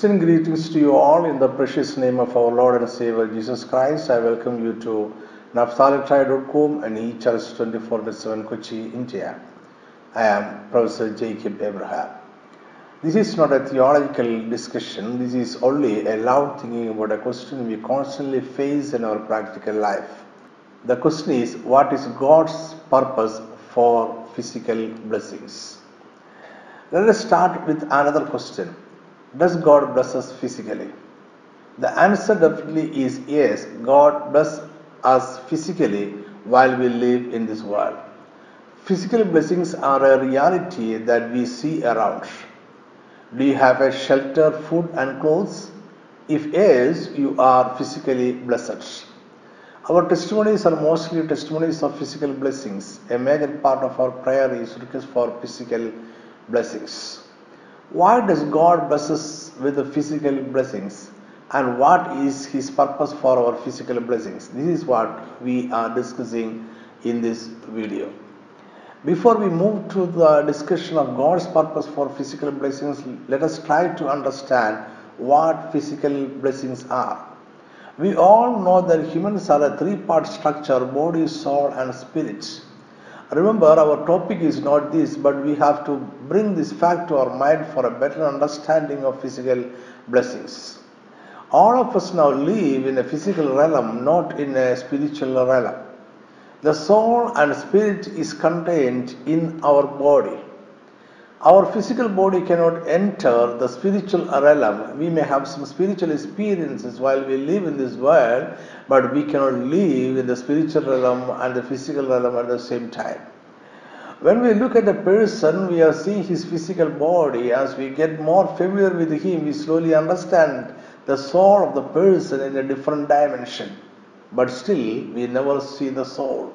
Christian greetings to you all in the precious name of our Lord and Savior Jesus Christ. I welcome you to naphtalitribe.com and eChurch 24-7 Kochi, India. I am Professor Jacob Abraham. This is not a theological discussion, this is only a loud thinking about a question we constantly face in our practical life. The question is what is God's purpose for physical blessings? Let us start with another question Does God bless us physically? The answer definitely is yes, God bless us physically while we live in this world. Physical blessings are a reality that we see around. Do you have a shelter, food, and clothes? If yes, you are physically blessed. Our testimonies are mostly testimonies of physical blessings. A major part of our prayer is request for physical blessings. Why does God bless us with the physical blessings? And what is His purpose for our physical blessings? This is what we are discussing in this video. Before we move to the discussion of God's purpose for physical blessings, let us try to understand what physical blessings are. We all know that humans are a three part structure body, soul, and spirit. Remember, our topic is not this, but we have to bring this fact to our mind for a better understanding of physical blessings. All of us now live in a physical realm, not in a spiritual realm. The soul and spirit is contained in our body. Our physical body cannot enter the spiritual realm. We may have some spiritual experiences while we live in this world, but we cannot live in the spiritual realm and the physical realm at the same time. When we look at a person, we are seeing his physical body. As we get more familiar with him, we slowly understand the soul of the person in a different dimension. But still, we never see the soul.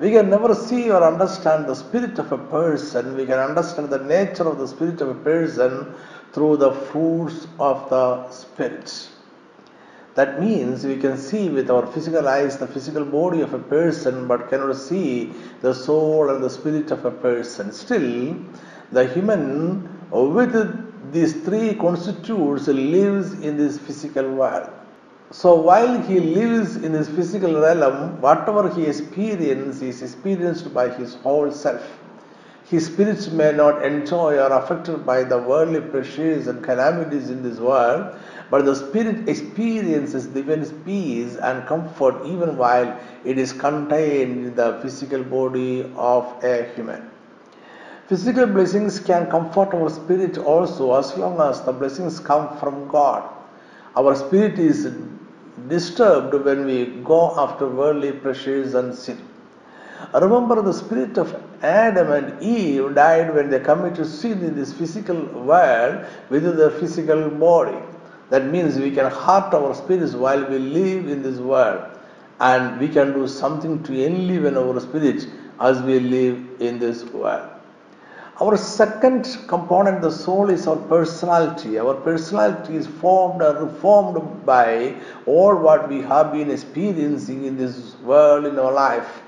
We can never see or understand the spirit of a person. We can understand the nature of the spirit of a person through the fruits of the spirit. That means we can see with our physical eyes the physical body of a person but cannot see the soul and the spirit of a person. Still, the human with these three constitutes lives in this physical world. So while he lives in his physical realm, whatever he experiences is experienced by his whole self. His spirits may not enjoy or affected by the worldly pressures and calamities in this world, but the spirit experiences divine peace and comfort even while it is contained in the physical body of a human. Physical blessings can comfort our spirit also as long as the blessings come from God. Our spirit is disturbed when we go after worldly pleasures and sin. Remember, the spirit of Adam and Eve died when they committed sin in this physical world with their physical body. That means we can hurt our spirits while we live in this world, and we can do something to enliven our spirits as we live in this world. Our second component, the soul, is our personality. Our personality is formed or reformed by all what we have been experiencing in this world in our life.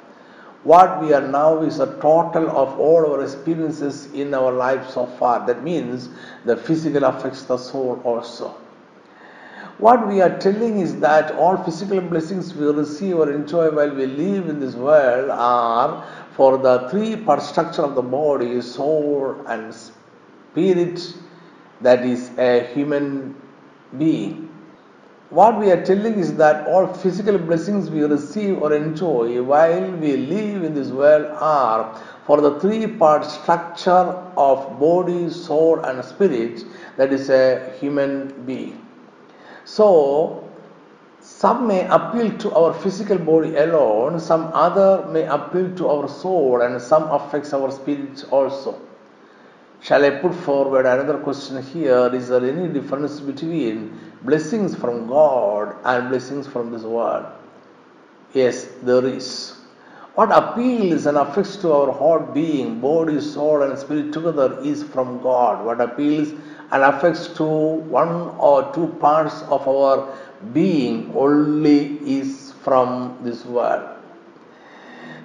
What we are now is a total of all our experiences in our life so far. That means the physical affects the soul also. What we are telling is that all physical blessings we receive or enjoy while we live in this world are for the three part structure of the body, soul, and spirit, that is a human being. What we are telling is that all physical blessings we receive or enjoy while we live in this world are for the three part structure of body, soul, and spirit, that is a human being. So, some may appeal to our physical body alone, some other may appeal to our soul, and some affects our spirit also. Shall I put forward another question here? Is there any difference between blessings from God and blessings from this world? Yes, there is. What appeals and affects to our whole being, body, soul, and spirit together is from God. What appeals and affects to one or two parts of our being only is from this world.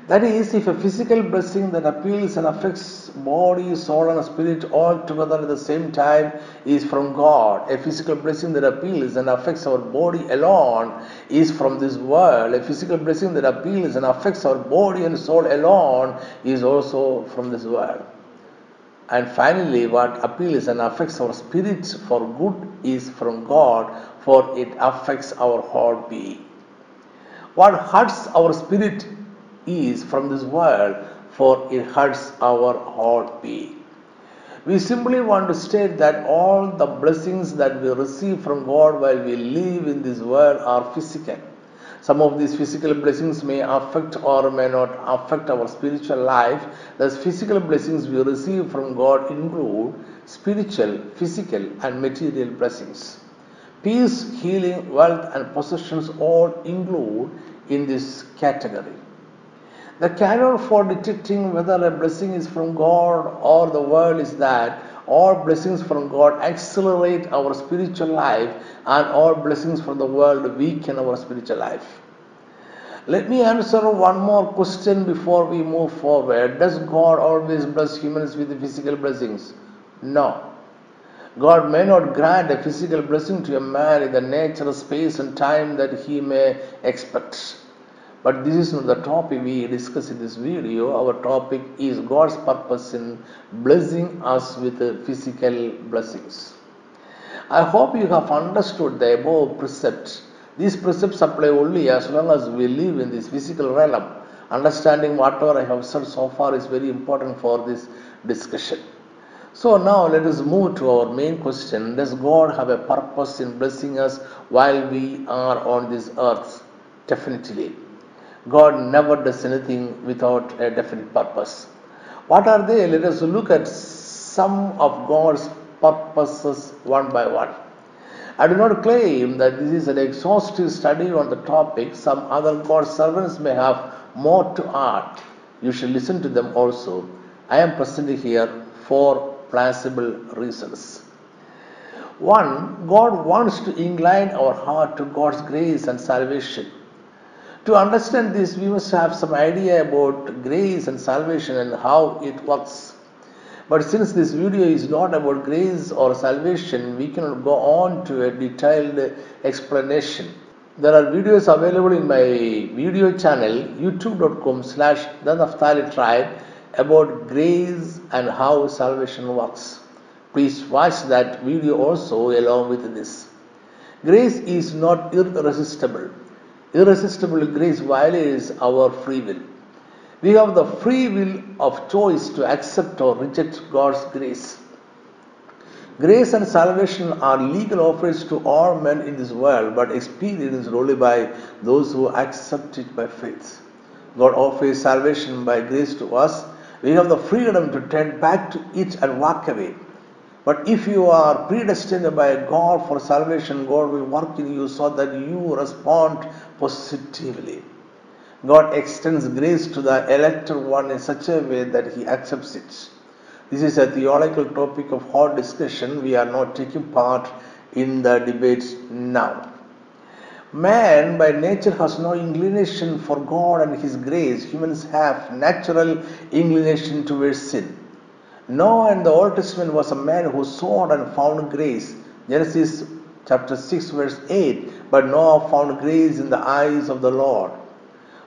That is, if a physical blessing that appeals and affects body, soul, and spirit all together at the same time is from God, a physical blessing that appeals and affects our body alone is from this world, a physical blessing that appeals and affects our body and soul alone is also from this world. And finally, what appeals and affects our spirits for good is from God, for it affects our whole being. What hurts our spirit is from this world, for it hurts our whole being. We simply want to state that all the blessings that we receive from God while we live in this world are physical. Some of these physical blessings may affect or may not affect our spiritual life. Thus, physical blessings we receive from God include spiritual, physical, and material blessings. Peace, healing, wealth, and possessions all include in this category. The canon for detecting whether a blessing is from God or the world is that all blessings from God accelerate our spiritual life and all blessings from the world weaken our spiritual life. Let me answer one more question before we move forward. Does God always bless humans with physical blessings? No. God may not grant a physical blessing to a man in the natural space, and time that he may expect. But this is not the topic we discuss in this video. Our topic is God's purpose in blessing us with physical blessings. I hope you have understood the above precepts. These precepts apply only as long as we live in this physical realm. Understanding whatever I have said so far is very important for this discussion. So now let us move to our main question. Does God have a purpose in blessing us while we are on this earth? Definitely. God never does anything without a definite purpose. What are they? Let us look at some of God's purposes one by one. I do not claim that this is an exhaustive study on the topic. Some other God's servants may have more to add. You should listen to them also. I am presenting here four plausible reasons. One, God wants to incline our heart to God's grace and salvation. To understand this, we must have some idea about grace and salvation and how it works. But since this video is not about grace or salvation, we cannot go on to a detailed explanation. There are videos available in my video channel youtube.com slash the tribe about grace and how salvation works. Please watch that video also along with this. Grace is not irresistible irresistible grace violates our free will. We have the free will of choice to accept or reject God's grace. Grace and salvation are legal offers to all men in this world, but experienced only by those who accept it by faith. God offers salvation by grace to us. We have the freedom to turn back to it and walk away. But if you are predestined by God for salvation, God will work in you so that you respond positively. God extends grace to the elected one in such a way that he accepts it. This is a theological topic of hot discussion. We are not taking part in the debates now. Man by nature has no inclination for God and His grace. Humans have natural inclination towards sin. Noah in the Old Testament was a man who sought and found grace. Genesis chapter 6, verse 8. But Noah found grace in the eyes of the Lord.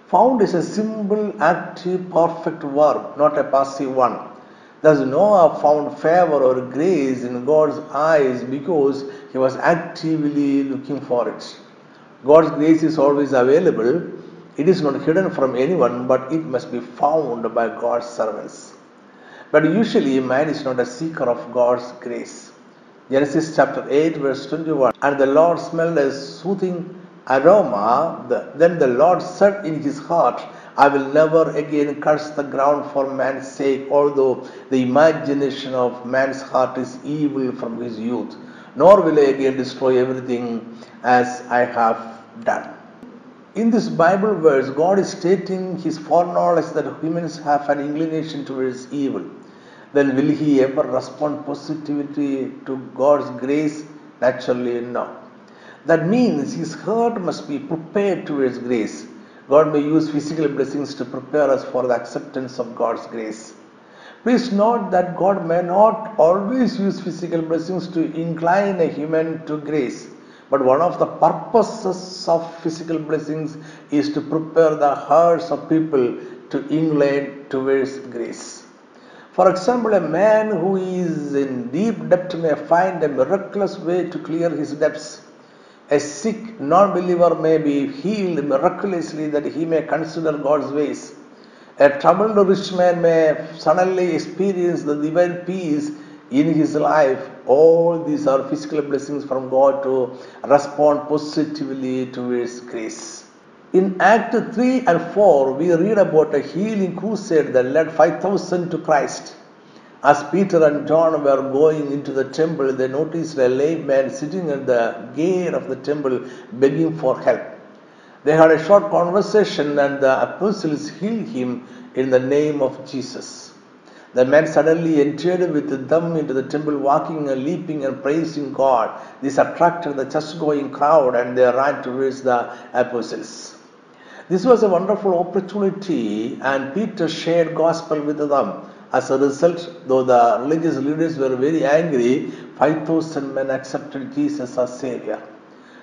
Found is a simple, active, perfect verb, not a passive one. Thus, Noah found favor or grace in God's eyes because he was actively looking for it. God's grace is always available. It is not hidden from anyone, but it must be found by God's servants. But usually, man is not a seeker of God's grace. Genesis chapter 8, verse 21. And the Lord smelled a soothing aroma. then the Lord said in his heart, I will never again curse the ground for man's sake, although the imagination of man's heart is evil from his youth. Nor will I again destroy everything as I have done. In this Bible verse, God is stating his foreknowledge that humans have an inclination towards evil then will he ever respond positively to God's grace? Naturally, no. That means his heart must be prepared towards grace. God may use physical blessings to prepare us for the acceptance of God's grace. Please note that God may not always use physical blessings to incline a human to grace, but one of the purposes of physical blessings is to prepare the hearts of people to incline towards grace. For example, a man who is in deep debt may find a miraculous way to clear his debts. A sick non believer may be healed miraculously that he may consider God's ways. A troubled rich man may suddenly experience the divine peace in his life. All these are physical blessings from God to respond positively towards grace. In Act 3 and 4, we read about a healing crusade that led 5,000 to Christ. As Peter and John were going into the temple, they noticed a lame man sitting at the gate of the temple begging for help. They had a short conversation, and the apostles healed him in the name of Jesus. The man suddenly entered with them into the temple, walking and leaping and praising God. This attracted the church going crowd, and they ran towards the apostles. This was a wonderful opportunity, and Peter shared gospel with them. As a result, though the religious leaders were very angry, 5,000 men accepted Jesus as Savior.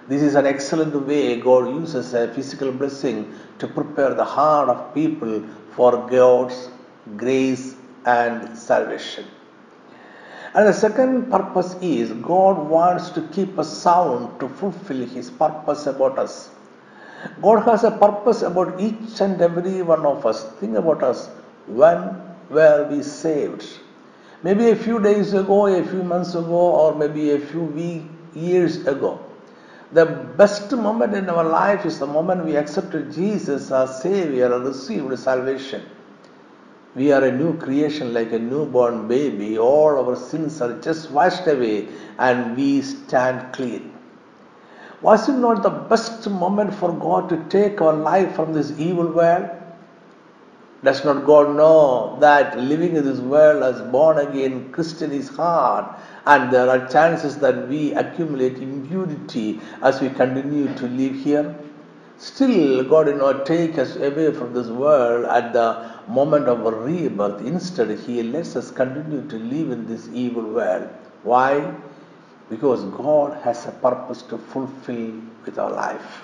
This is an excellent way God uses a physical blessing to prepare the heart of people for God's grace and salvation. And the second purpose is God wants to keep us sound to fulfill His purpose about us. God has a purpose about each and every one of us. Think about us. When were we saved? Maybe a few days ago, a few months ago, or maybe a few weeks, years ago. The best moment in our life is the moment we accepted Jesus as Savior and received salvation. We are a new creation like a newborn baby. All our sins are just washed away and we stand clean. Was it not the best moment for God to take our life from this evil world? Does not God know that living in this world as born again Christian is hard and there are chances that we accumulate impurity as we continue to live here? Still, God did not take us away from this world at the moment of our rebirth. Instead, He lets us continue to live in this evil world. Why? Because God has a purpose to fulfill with our life.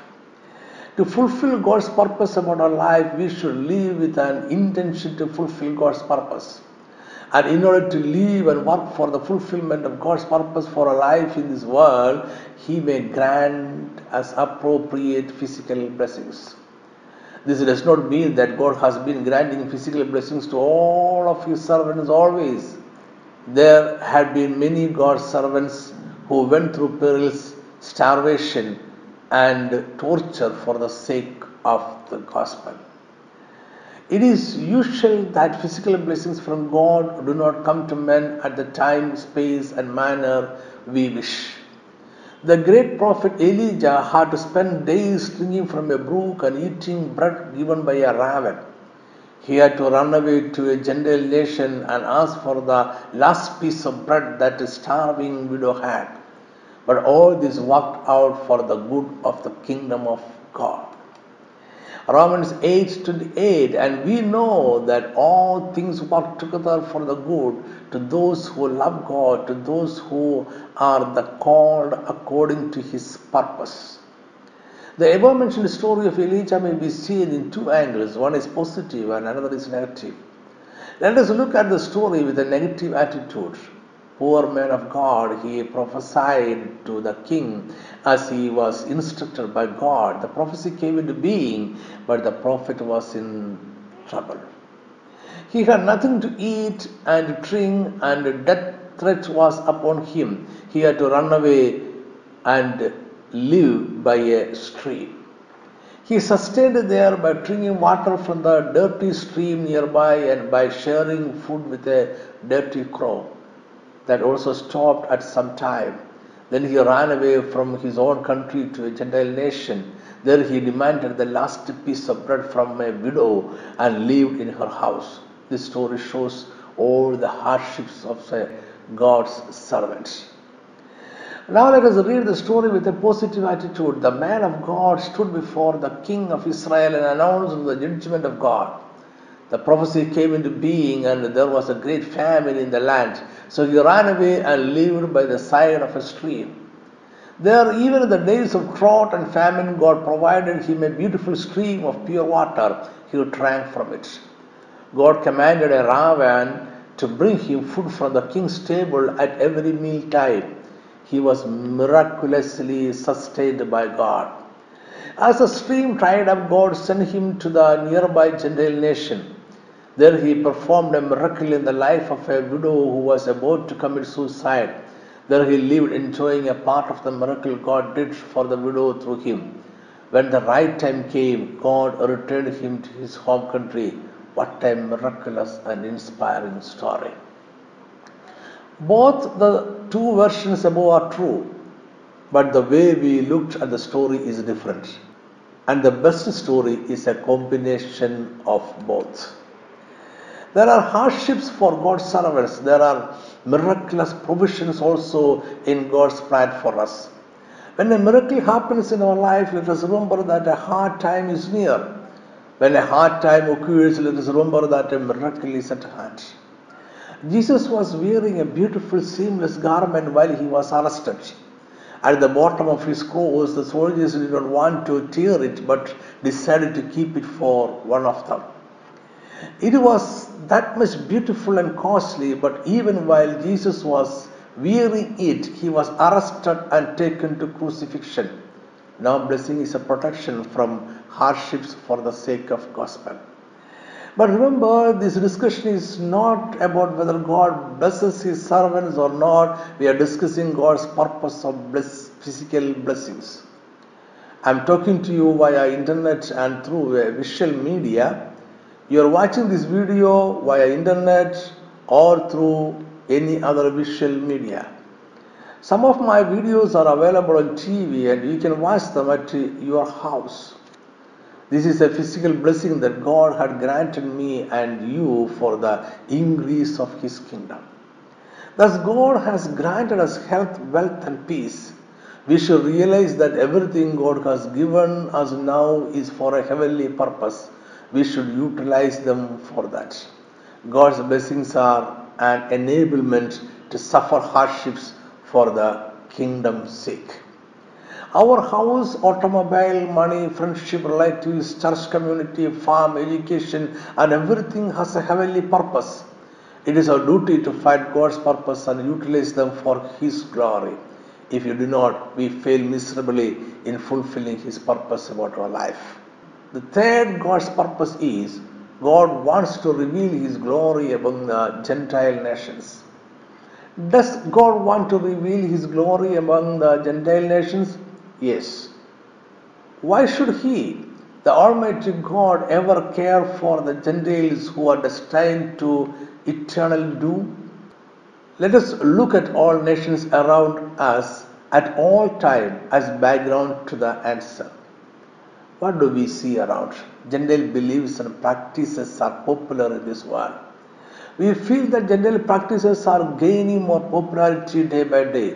To fulfill God's purpose about our life, we should live with an intention to fulfill God's purpose. And in order to live and work for the fulfillment of God's purpose for our life in this world, He may grant us appropriate physical blessings. This does not mean that God has been granting physical blessings to all of His servants always. There have been many God's servants who went through perils, starvation, and torture for the sake of the gospel. It is usual that physical blessings from God do not come to men at the time, space, and manner we wish. The great prophet Elijah had to spend days drinking from a brook and eating bread given by a raven. He had to run away to a Gentile nation and ask for the last piece of bread that a starving widow had. But all this worked out for the good of the kingdom of God. Romans 8 28, and we know that all things work together for the good to those who love God, to those who are the called according to his purpose. The above mentioned story of Elijah may be seen in two angles. One is positive and another is negative. Let us look at the story with a negative attitude. Poor man of God, he prophesied to the king as he was instructed by God. The prophecy came into being, but the prophet was in trouble. He had nothing to eat and drink, and death threat was upon him. He had to run away and live by a stream. He sustained there by drinking water from the dirty stream nearby and by sharing food with a dirty crow. That also stopped at some time. Then he ran away from his own country to a Gentile nation. There he demanded the last piece of bread from a widow and lived in her house. This story shows all the hardships of God's servants. Now let us read the story with a positive attitude. The man of God stood before the king of Israel and announced the judgment of God. The prophecy came into being and there was a great famine in the land. So he ran away and lived by the side of a stream. There, even in the days of drought and famine, God provided him a beautiful stream of pure water. He drank from it. God commanded a raven to bring him food from the king's table at every meal time. He was miraculously sustained by God. As the stream dried up, God sent him to the nearby Gentile nation. There he performed a miracle in the life of a widow who was about to commit suicide. There he lived enjoying a part of the miracle God did for the widow through him. When the right time came, God returned him to his home country. What a miraculous and inspiring story. Both the two versions above are true, but the way we looked at the story is different. And the best story is a combination of both. There are hardships for God's servants. There are miraculous provisions also in God's plan for us. When a miracle happens in our life, let us remember that a hard time is near. When a hard time occurs, let us remember that a miracle is at hand. Jesus was wearing a beautiful seamless garment while he was arrested. At the bottom of his clothes, the soldiers did not want to tear it but decided to keep it for one of them. It was that much beautiful and costly, but even while Jesus was wearing it, he was arrested and taken to crucifixion. Now blessing is a protection from hardships for the sake of gospel. But remember, this discussion is not about whether God blesses his servants or not. We are discussing God's purpose of bless, physical blessings. I'm talking to you via internet and through visual media you are watching this video via internet or through any other visual media. Some of my videos are available on TV and you can watch them at your house. This is a physical blessing that God had granted me and you for the increase of His kingdom. Thus, God has granted us health, wealth, and peace. We should realize that everything God has given us now is for a heavenly purpose we should utilize them for that. God's blessings are an enablement to suffer hardships for the kingdom's sake. Our house, automobile, money, friendship, relatives, church community, farm, education, and everything has a heavenly purpose. It is our duty to fight God's purpose and utilize them for His glory. If you do not, we fail miserably in fulfilling His purpose about our life. The third God's purpose is God wants to reveal His glory among the Gentile nations. Does God want to reveal His glory among the Gentile nations? Yes. Why should He, the Almighty God, ever care for the Gentiles who are destined to eternal doom? Let us look at all nations around us at all time as background to the answer. What do we see around? Gentile beliefs and practices are popular in this world. We feel that Gentile practices are gaining more popularity day by day.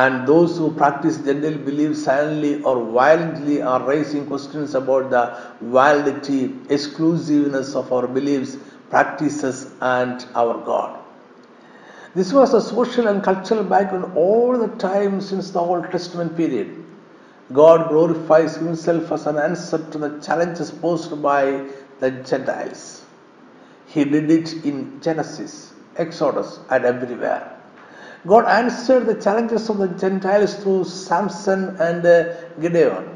And those who practice Gentile beliefs silently or violently are raising questions about the validity, exclusiveness of our beliefs, practices, and our God. This was a social and cultural background all the time since the Old Testament period. God glorifies Himself as an answer to the challenges posed by the Gentiles. He did it in Genesis, Exodus, and everywhere. God answered the challenges of the Gentiles through Samson and uh, Gideon.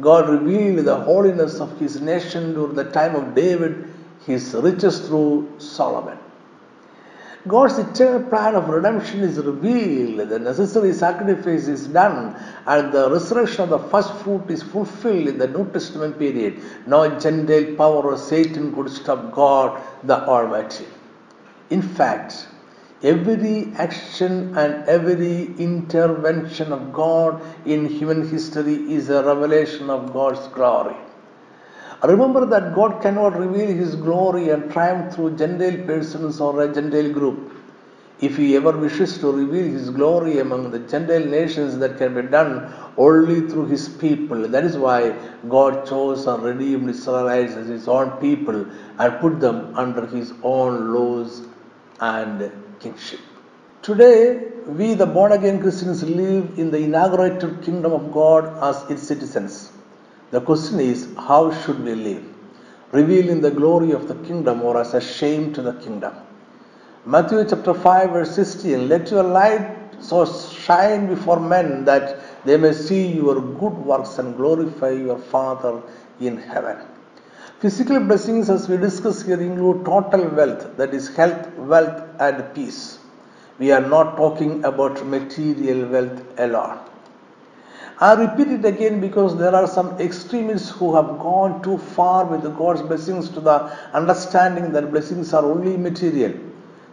God revealed the holiness of His nation during the time of David, His riches through Solomon. God's eternal plan of redemption is revealed, the necessary sacrifice is done, and the resurrection of the first fruit is fulfilled in the New Testament period. No Gentile power or Satan could stop God the Almighty. In fact, every action and every intervention of God in human history is a revelation of God's glory. Remember that God cannot reveal His glory and triumph through Gentile persons or a Gentile group. if he ever wishes to reveal his glory among the Gentile nations, that can be done only through his people. That is why God chose and redeemed Israelites as his own people and put them under his own laws and kingship. Today, we, the born again Christians, live in the inaugurated kingdom of God as its citizens. The question is, how should we live? Revealing the glory of the kingdom or as a shame to the kingdom? Matthew chapter 5, verse 16 Let your light so shine before men that they may see your good works and glorify your Father in heaven. Physical blessings, as we discuss here, include total wealth, that is, health, wealth, and peace. We are not talking about material wealth alone. I repeat it again because there are some extremists who have gone too far with God's blessings to the understanding that blessings are only material.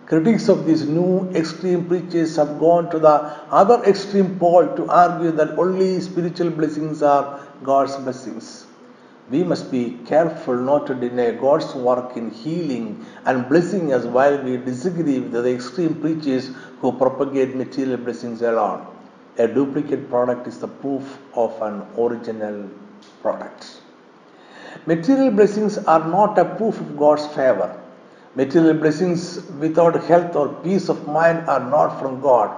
Critics of these new extreme preachers have gone to the other extreme pole to argue that only spiritual blessings are God's blessings. We must be careful not to deny God's work in healing and blessing us while we disagree with the extreme preachers who propagate material blessings alone. A duplicate product is the proof of an original product. Material blessings are not a proof of God's favor. Material blessings without health or peace of mind are not from God.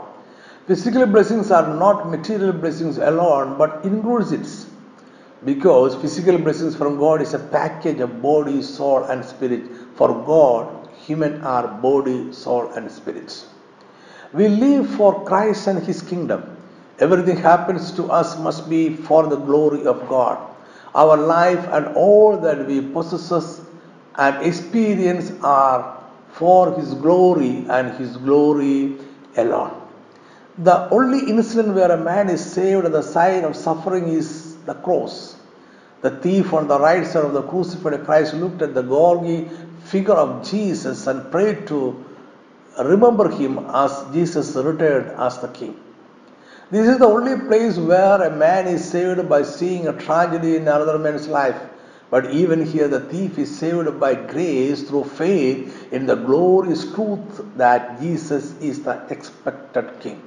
Physical blessings are not material blessings alone, but includes it because physical blessings from God is a package of body, soul, and spirit. For God, human are body, soul, and spirit. We live for Christ and His kingdom. Everything happens to us must be for the glory of God. Our life and all that we possess and experience are for His glory and His glory alone. The only incident where a man is saved at the side of suffering is the cross. The thief on the right side of the crucified Christ looked at the gaudy figure of Jesus and prayed to remember him as Jesus returned as the king. This is the only place where a man is saved by seeing a tragedy in another man's life. But even here, the thief is saved by grace through faith in the glorious truth that Jesus is the expected king.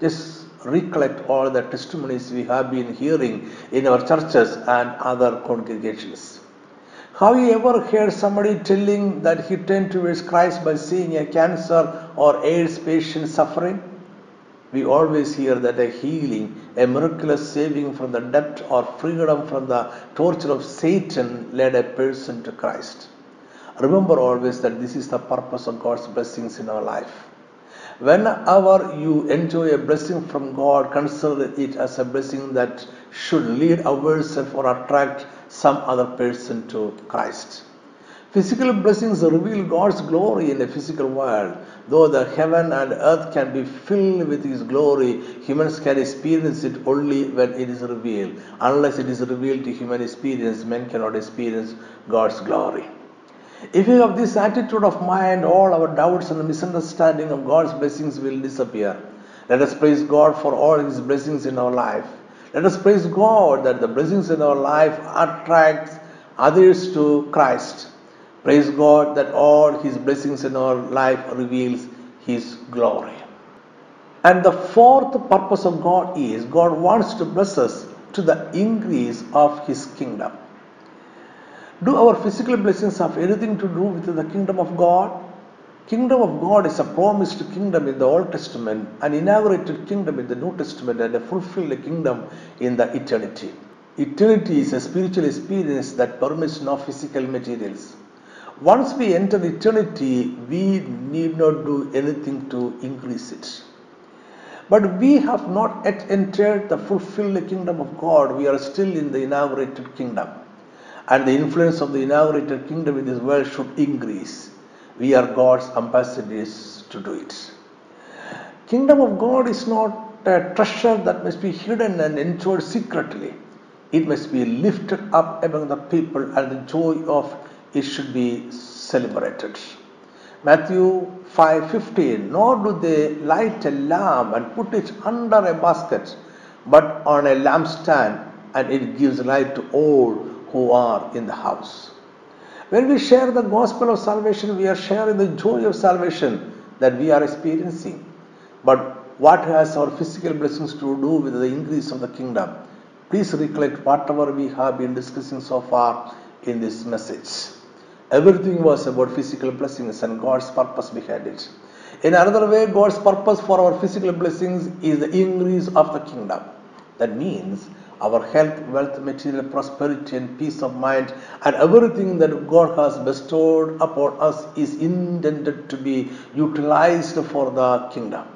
Just recollect all the testimonies we have been hearing in our churches and other congregations. Have you ever heard somebody telling that he turned towards Christ by seeing a cancer or AIDS patient suffering? We always hear that a healing, a miraculous saving from the debt or freedom from the torture of Satan led a person to Christ. Remember always that this is the purpose of God's blessings in our life. Whenever you enjoy a blessing from God, consider it as a blessing that should lead ourselves or attract some other person to Christ. Physical blessings reveal God's glory in the physical world. Though the heaven and earth can be filled with His glory, humans can experience it only when it is revealed. Unless it is revealed to human experience, men cannot experience God's glory. If you have this attitude of mind, all our doubts and misunderstanding of God's blessings will disappear. Let us praise God for all His blessings in our life. Let us praise God that the blessings in our life attract others to Christ. Praise God that all His blessings in our life reveals His glory. And the fourth purpose of God is God wants to bless us to the increase of His kingdom. Do our physical blessings have anything to do with the kingdom of God? Kingdom of God is a promised kingdom in the Old Testament, an inaugurated kingdom in the New Testament, and a fulfilled kingdom in the eternity. Eternity is a spiritual experience that permits no physical materials. Once we enter eternity, we need not do anything to increase it. But we have not yet entered the fulfilled kingdom of God. We are still in the inaugurated kingdom and the influence of the inaugurated kingdom in this world should increase. We are God's ambassadors to do it. Kingdom of God is not a treasure that must be hidden and enjoyed secretly. It must be lifted up among the people and the joy of it should be celebrated. Matthew 5:15 Nor do they light a lamp and put it under a basket, but on a lampstand, and it gives light to all who are in the house. When we share the gospel of salvation, we are sharing the joy of salvation. that we are experiencing. But what has our physical blessings to do with the increase of the kingdom? Please recollect whatever we have been discussing so far in this message. Everything was about physical blessings and God's purpose behind it. In another way, God's purpose for our physical blessings is the increase of the kingdom. That means our health, wealth, material prosperity, and peace of mind, and everything that God has bestowed upon us is intended to be utilized for the kingdom.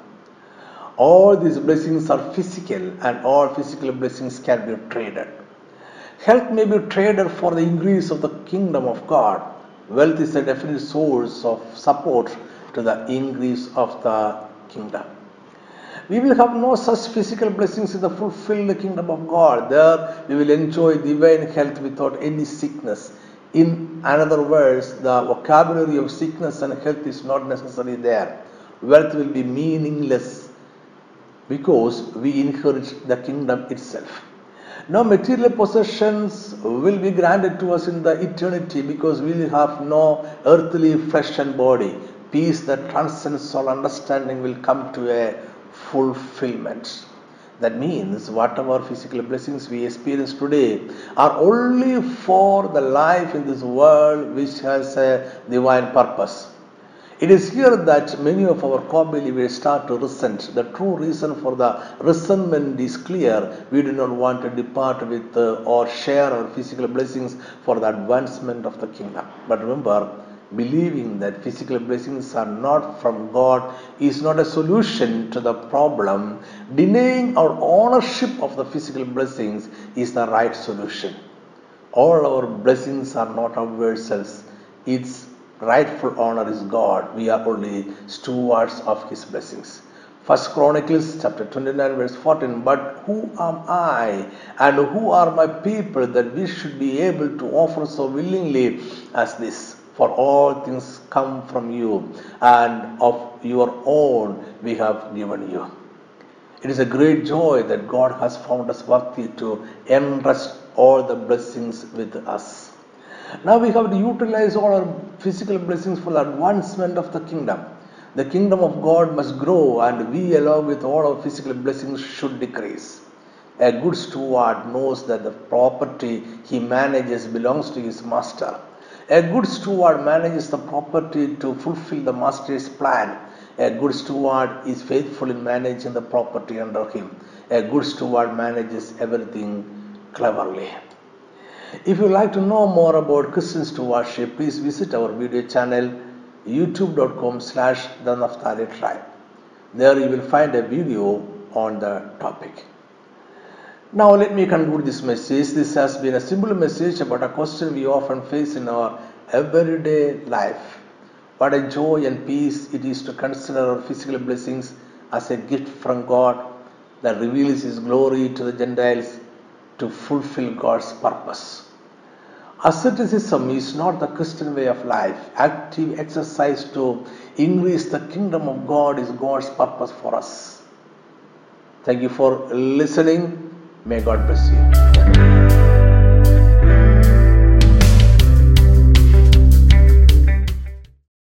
All these blessings are physical, and all physical blessings can be traded. Health may be traded for the increase of the kingdom of God. Wealth is a definite source of support to the increase of the kingdom. We will have no such physical blessings in the fulfilled kingdom of God. There we will enjoy divine health without any sickness. In another words, the vocabulary of sickness and health is not necessarily there. Wealth will be meaningless because we inherit the kingdom itself. No material possessions will be granted to us in the eternity because we will have no earthly flesh and body. Peace that transcends all understanding will come to a fulfillment. That means whatever physical blessings we experience today are only for the life in this world which has a divine purpose. It is here that many of our co-believers start to resent. The true reason for the resentment is clear. We do not want to depart with uh, or share our physical blessings for the advancement of the kingdom. But remember, believing that physical blessings are not from God is not a solution to the problem. Denying our ownership of the physical blessings is the right solution. All our blessings are not of ourselves. Its rightful owner is God. We are only stewards of His blessings. First Chronicles chapter 29 verse 14 But who am I and who are my people that we should be able to offer so willingly as this? For all things come from you, and of your own we have given you. It is a great joy that God has found us worthy to entrust all the blessings with us. Now we have to utilize all our physical blessings for the advancement of the kingdom. The kingdom of God must grow, and we, along with all our physical blessings, should decrease. A good steward knows that the property he manages belongs to his master a good steward manages the property to fulfill the master's plan. A good steward is faithful in managing the property under him. A good steward manages everything cleverly. If you like to know more about Christian stewardship, please visit our video channel youtube.com slash the Naphtali tribe. There you will find a video on the topic. Now let me conclude this message. This has been a simple message about a question we often face in our everyday life. What a joy and peace it is to consider our physical blessings as a gift from God that reveals His glory to the Gentiles to fulfill God's purpose. Asceticism is not the Christian way of life. Active exercise to increase the kingdom of God is God's purpose for us. Thank you for listening. May God bless you